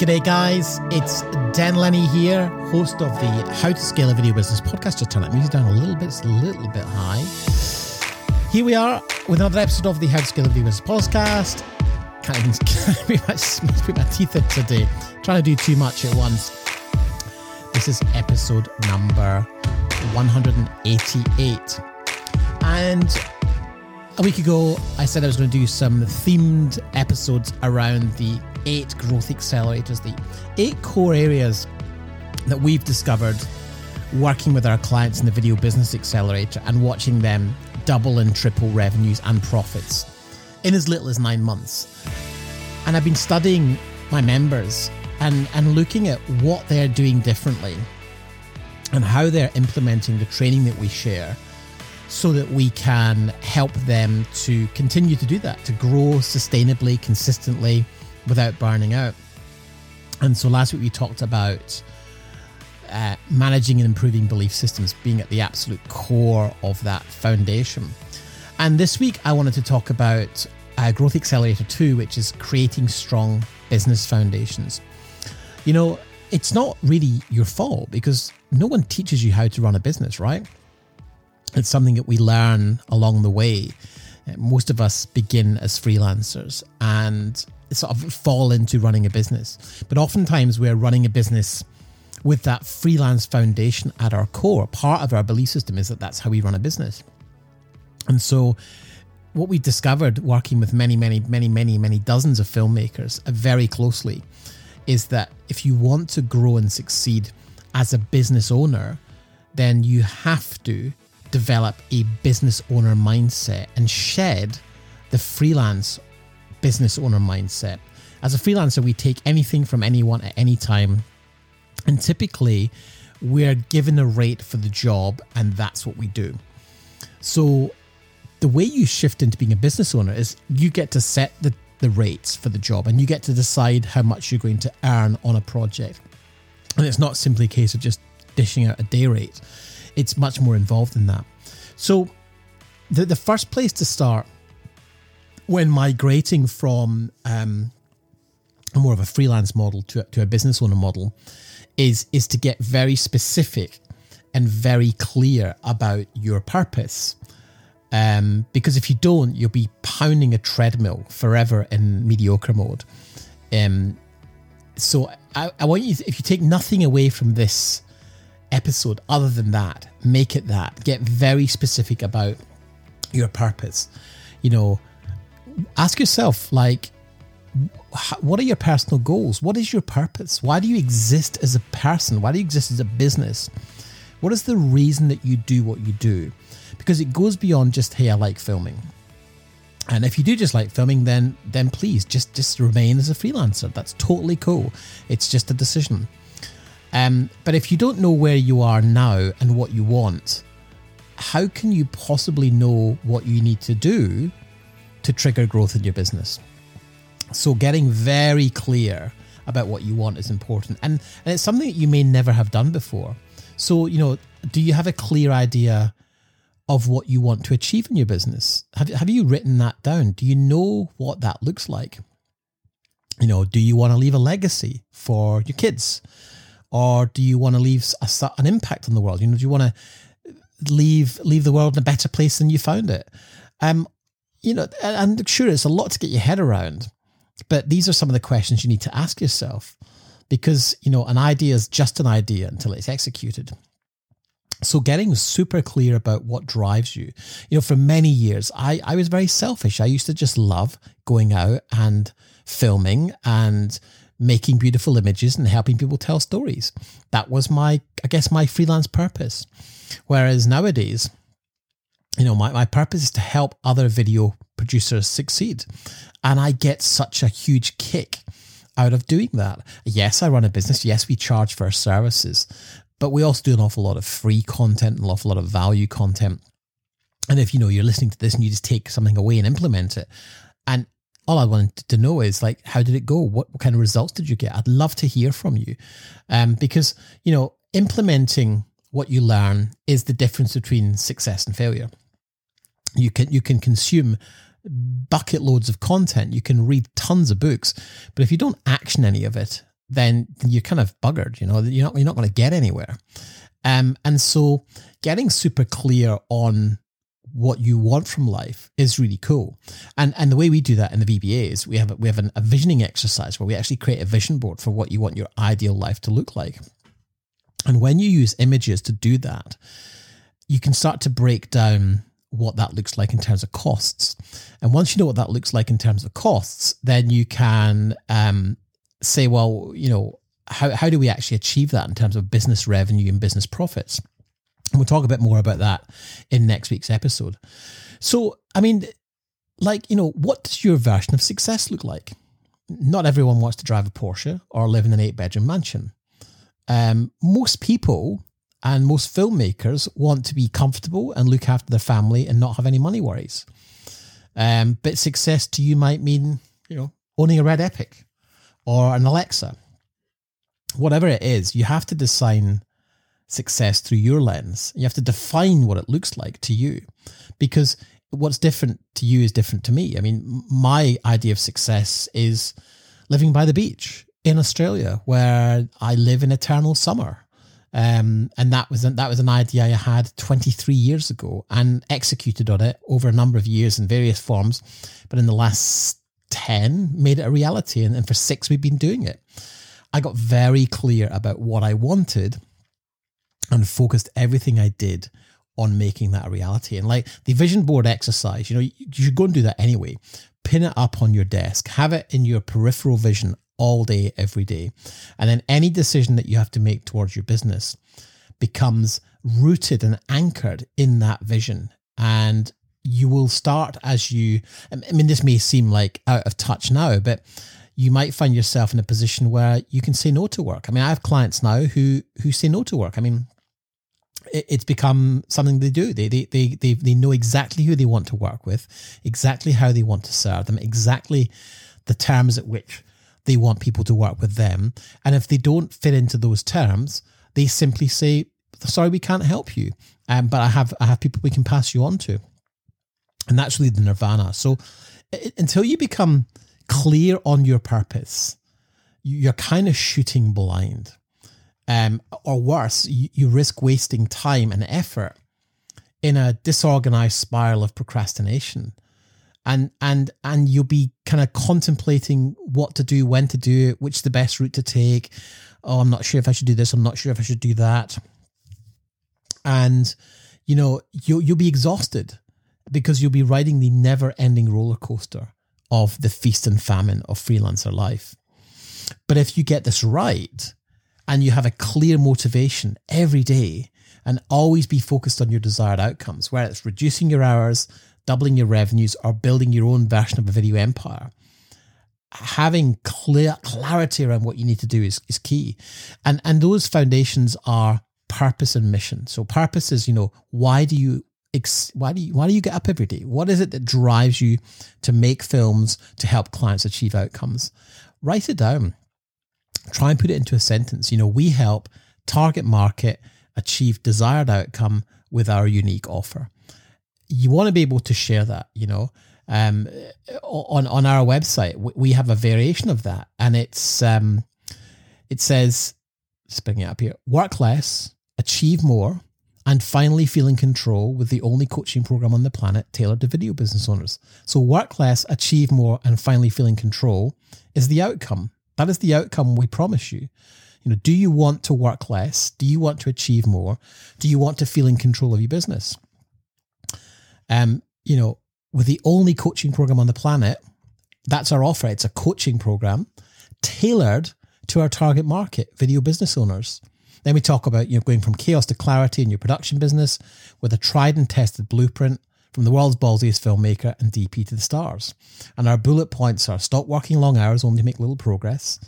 G'day, guys. It's Dan Lenny here, host of the How to Scale a Video Business podcast. Just turn that music down a little bit, it's a little bit high. Here we are with another episode of the How to Scale a Video Business podcast. Can't even pretty much put my teeth in today. Trying to do too much at once. This is episode number 188. And a week ago, I said I was going to do some themed episodes around the eight growth accelerators, the eight core areas that we've discovered working with our clients in the Video Business Accelerator and watching them double and triple revenues and profits in as little as nine months. And I've been studying my members and, and looking at what they're doing differently and how they're implementing the training that we share so that we can help them to continue to do that, to grow sustainably, consistently, without burning out. And so last week we talked about uh, managing and improving belief systems being at the absolute core of that foundation. And this week I wanted to talk about uh, Growth Accelerator 2, which is creating strong business foundations. You know, it's not really your fault because no one teaches you how to run a business, right? It's something that we learn along the way. Most of us begin as freelancers and sort of fall into running a business. But oftentimes we're running a business with that freelance foundation at our core. Part of our belief system is that that's how we run a business. And so, what we discovered working with many, many, many, many, many dozens of filmmakers very closely is that if you want to grow and succeed as a business owner, then you have to develop a business owner mindset and shed the freelance business owner mindset. As a freelancer, we take anything from anyone at any time. And typically, we're given a rate for the job, and that's what we do. So, the way you shift into being a business owner is you get to set the, the rates for the job and you get to decide how much you're going to earn on a project. And it's not simply a case of just dishing out a day rate, it's much more involved than that. So, the, the first place to start when migrating from um, more of a freelance model to, to a business owner model is is to get very specific and very clear about your purpose. Um, because if you don't, you'll be pounding a treadmill forever in mediocre mode. Um, so I, I want you, if you take nothing away from this episode other than that, make it that. Get very specific about your purpose. You know, ask yourself, like, what are your personal goals? What is your purpose? Why do you exist as a person? Why do you exist as a business? What is the reason that you do what you do? Because it goes beyond just, hey, I like filming. And if you do just like filming, then then please just just remain as a freelancer. That's totally cool. It's just a decision. Um, but if you don't know where you are now and what you want, how can you possibly know what you need to do to trigger growth in your business. So getting very clear about what you want is important. And, and it's something that you may never have done before. So, you know, do you have a clear idea of what you want to achieve in your business? Have, have you written that down? Do you know what that looks like? You know, do you want to leave a legacy for your kids? Or do you want to leave a, an impact on the world? You know, do you want to leave leave the world in a better place than you found it? Um, you know, and sure, it's a lot to get your head around, but these are some of the questions you need to ask yourself because, you know, an idea is just an idea until it's executed. So getting super clear about what drives you. You know, for many years, I, I was very selfish. I used to just love going out and filming and making beautiful images and helping people tell stories. That was my, I guess, my freelance purpose. Whereas nowadays, you know, my, my purpose is to help other video producers succeed. And I get such a huge kick out of doing that. Yes, I run a business. Yes, we charge for our services, but we also do an awful lot of free content, an awful lot of value content. And if you know you're listening to this and you just take something away and implement it, and all I wanted to know is like, how did it go? What, what kind of results did you get? I'd love to hear from you, um, because you know implementing what you learn is the difference between success and failure. You can you can consume bucket loads of content, you can read tons of books, but if you don't action any of it, then you're kind of buggered. You know, you're not you're not going to get anywhere. Um, and so getting super clear on what you want from life is really cool. And and the way we do that in the VBA is we have a, we have an, a visioning exercise where we actually create a vision board for what you want your ideal life to look like. And when you use images to do that, you can start to break down what that looks like in terms of costs. And once you know what that looks like in terms of costs, then you can um, say, well, you know, how, how do we actually achieve that in terms of business revenue and business profits? We'll talk a bit more about that in next week's episode. So, I mean, like, you know, what does your version of success look like? Not everyone wants to drive a Porsche or live in an eight bedroom mansion. Um, most people and most filmmakers want to be comfortable and look after their family and not have any money worries. Um, but success to you might mean, you know, owning a Red Epic or an Alexa. Whatever it is, you have to design success through your lens. You have to define what it looks like to you because what's different to you is different to me. I mean, my idea of success is living by the beach in Australia where I live in eternal summer. Um, and that was that was an idea I had 23 years ago and executed on it over a number of years in various forms. But in the last 10, made it a reality. And, and for six, we've been doing it. I got very clear about what I wanted and focused everything I did on making that a reality. And like the vision board exercise, you know, you should go and do that anyway. Pin it up on your desk, have it in your peripheral vision all day, every day. And then any decision that you have to make towards your business becomes rooted and anchored in that vision. And you will start as you, I mean, this may seem like out of touch now, but you might find yourself in a position where you can say no to work. I mean, I have clients now who who say no to work. I mean, it's become something they do. They, they, they, they, they know exactly who they want to work with, exactly how they want to serve them, exactly the terms at which they want people to work with them. And if they don't fit into those terms, they simply say, sorry, we can't help you. Um, but I have, I have people we can pass you on to. And that's really the nirvana. So it, until you become clear on your purpose, you're kind of shooting blind um, or worse, you, you risk wasting time and effort in a disorganized spiral of procrastination. And and and you'll be kind of contemplating what to do when to do it which the best route to take. Oh i'm not sure if i should do this i'm not sure if i should do that. And you know you'll, you'll be exhausted because you'll be riding the never ending roller coaster of the feast and famine of freelancer life. But if you get this right and you have a clear motivation every day and always be focused on your desired outcomes, whether it's reducing your hours, doubling your revenues, or building your own version of a video empire. Having clear clarity around what you need to do is, is key. And and those foundations are purpose and mission. So purpose is, you know, why do you why do you why do you get up every day? What is it that drives you to make films to help clients achieve outcomes? Write it down try and put it into a sentence. You know, we help target market achieve desired outcome with our unique offer. You want to be able to share that, you know. Um, on on our website, we have a variation of that, and it's um, it says, bring it up here: work less, achieve more, and finally feel in control with the only coaching program on the planet tailored to video business owners. So, work less, achieve more, and finally feel in control is the outcome. That is the outcome we promise you. You know, do you want to work less? Do you want to achieve more? Do you want to feel in control of your business? Um, you know, with the only coaching program on the planet, that's our offer. It's a coaching program tailored to our target market, video business owners. Then we talk about you know going from chaos to clarity in your production business with a tried and tested blueprint from the world's ballsiest filmmaker and DP to the stars. And our bullet points are stop working long hours only to make little progress,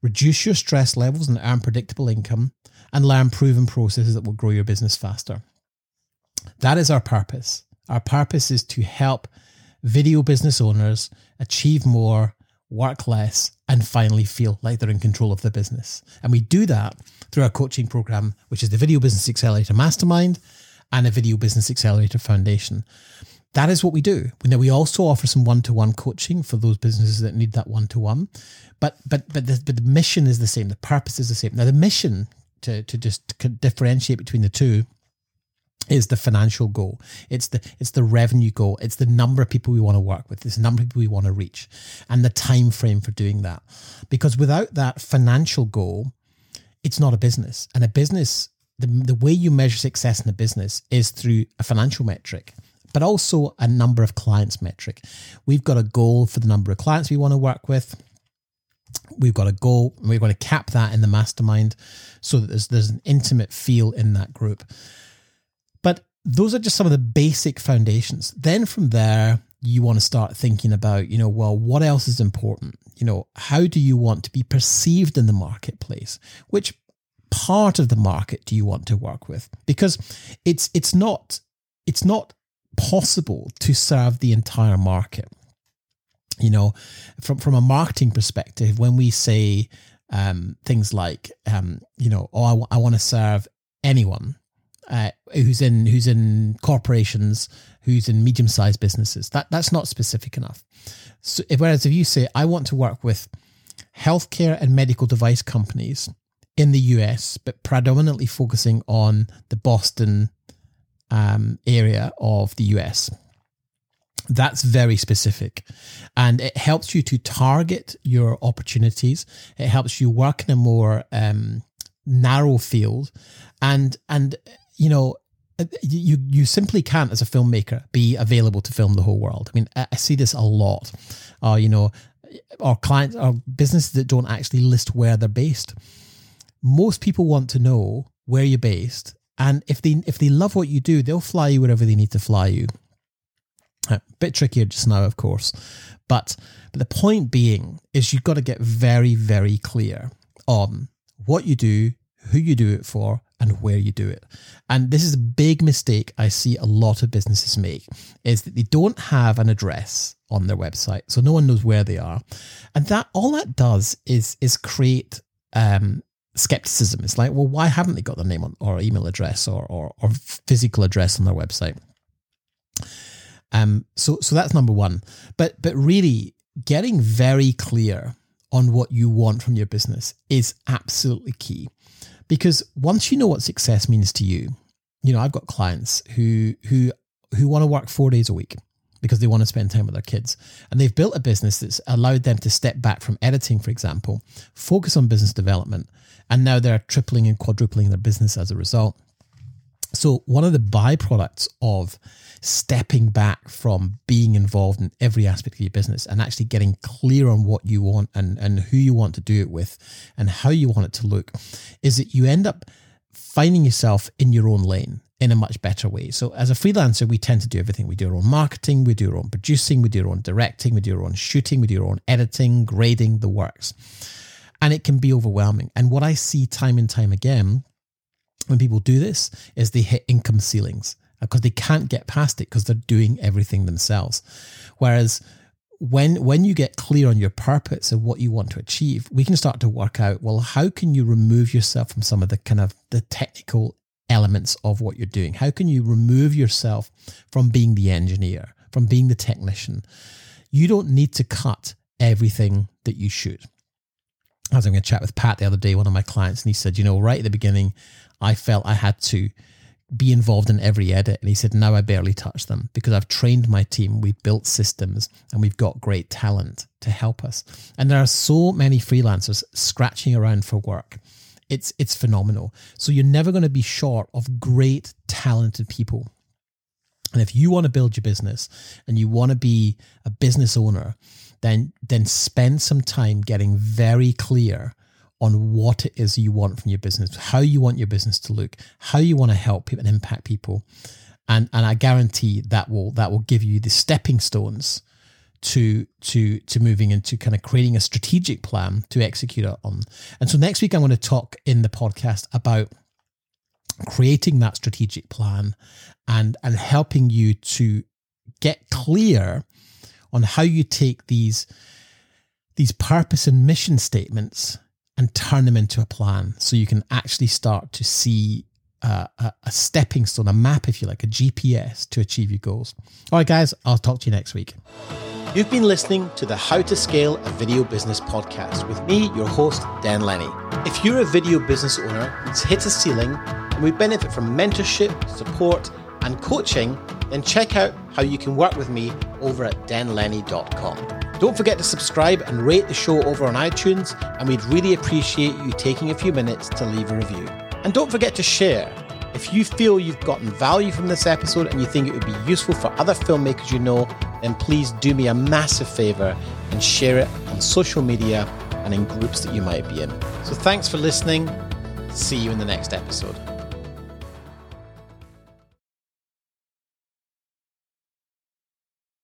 reduce your stress levels and earn predictable income, and learn proven processes that will grow your business faster. That is our purpose. Our purpose is to help video business owners achieve more, work less, and finally feel like they're in control of the business. And we do that through our coaching program, which is the Video Business Accelerator Mastermind and a Video Business Accelerator Foundation. that is what we do. Now we also offer some one-to-one coaching for those businesses that need that one-to-one. But but but the, but the mission is the same. The purpose is the same. Now the mission to to just differentiate between the two is the financial goal. It's the it's the revenue goal. It's the number of people we want to work with. It's the number of people we want to reach, and the time frame for doing that. Because without that financial goal, it's not a business. And a business, the the way you measure success in a business is through a financial metric, but also a number of clients metric. We've got a goal for the number of clients we want to work with. We've got a goal. We're going to cap that in the mastermind, so that there's there's an intimate feel in that group but those are just some of the basic foundations. Then from there, you want to start thinking about, you know, well, what else is important? You know, how do you want to be perceived in the marketplace? Which part of the market do you want to work with? Because it's it's not it's not possible to serve the entire market. You know, from from a marketing perspective, when we say um, things like, um, you know, oh, I, w- I want to serve anyone, uh, who's in who's in corporations, who's in medium sized businesses. That that's not specific enough. So, whereas if you say I want to work with healthcare and medical device companies in the US, but predominantly focusing on the Boston um, area of the US. That's very specific and it helps you to target your opportunities. It helps you work in a more um, narrow field and and you know, uh, you you simply can't as a filmmaker be available to film the whole world. I mean, I see this a lot. Uh, you know, our clients, our businesses that don't actually list where they're based. Most people want to know where you're based, and if they if they love what you do, they'll fly you wherever they need to fly you. A uh, bit trickier just now, of course, but but the point being is you've got to get very very clear on what you do, who you do it for, and where you do it. And this is a big mistake I see a lot of businesses make is that they don't have an address on their website. So no one knows where they are. And that all that does is is create um, skepticism. It's like, well, why haven't they got their name on or email address or, or, or physical address on their website? Um, so so that's number one. But but really getting very clear on what you want from your business is absolutely key. Because once you know what success means to you, you know, I've got clients who who who want to work four days a week because they want to spend time with their kids. And they've built a business that's allowed them to step back from editing, for example, focus on business development. And now they're tripling and quadrupling their business as a result. So, one of the byproducts of stepping back from being involved in every aspect of your business and actually getting clear on what you want and, and who you want to do it with and how you want it to look is that you end up finding yourself in your own lane in a much better way. So as a freelancer, we tend to do everything. We do our own marketing, we do our own producing, we do our own directing, we do our own shooting, we do our own editing, grading, the works. And it can be overwhelming. And what I see time and time again when people do this is they hit income ceilings uh, because they can't get past it because they're doing everything themselves. Whereas when when you get clear on your purpose and what you want to achieve, we can start to work out well how can you remove yourself from some of the kind of the technical elements of what you're doing? How can you remove yourself from being the engineer, from being the technician? You don't need to cut everything that you shoot. I was having a chat with Pat the other day, one of my clients, and he said, you know, right at the beginning, I felt I had to be involved in every edit. And he said, now I barely touch them because I've trained my team, we've built systems, and we've got great talent to help us. And there are so many freelancers scratching around for work. It's, it's phenomenal. So you're never going to be short of great, talented people. And if you want to build your business and you want to be a business owner, then then spend some time getting very clear on what it is you want from your business, how you want your business to look, how you want to help people and impact people. And and I guarantee that will that will give you the stepping stones to to to moving into kind of creating a strategic plan to execute it on. And so next week I'm going to talk in the podcast about creating that strategic plan and and helping you to get clear on how you take these these purpose and mission statements and turn them into a plan so you can actually start to see a, a, stepping stone, a map, if you like, a GPS to achieve your goals. All right, guys, I'll talk to you next week. You've been listening to the How to Scale a Video Business podcast with me, your host, Dan Lenny. If you're a video business owner who's hit a ceiling and we benefit from mentorship, support, and coaching, then check out how you can work with me over at danlenny.com. Don't forget to subscribe and rate the show over on iTunes, and we'd really appreciate you taking a few minutes to leave a review. And don't forget to share. If you feel you've gotten value from this episode and you think it would be useful for other filmmakers you know, then please do me a massive favor and share it on social media and in groups that you might be in. So thanks for listening. See you in the next episode.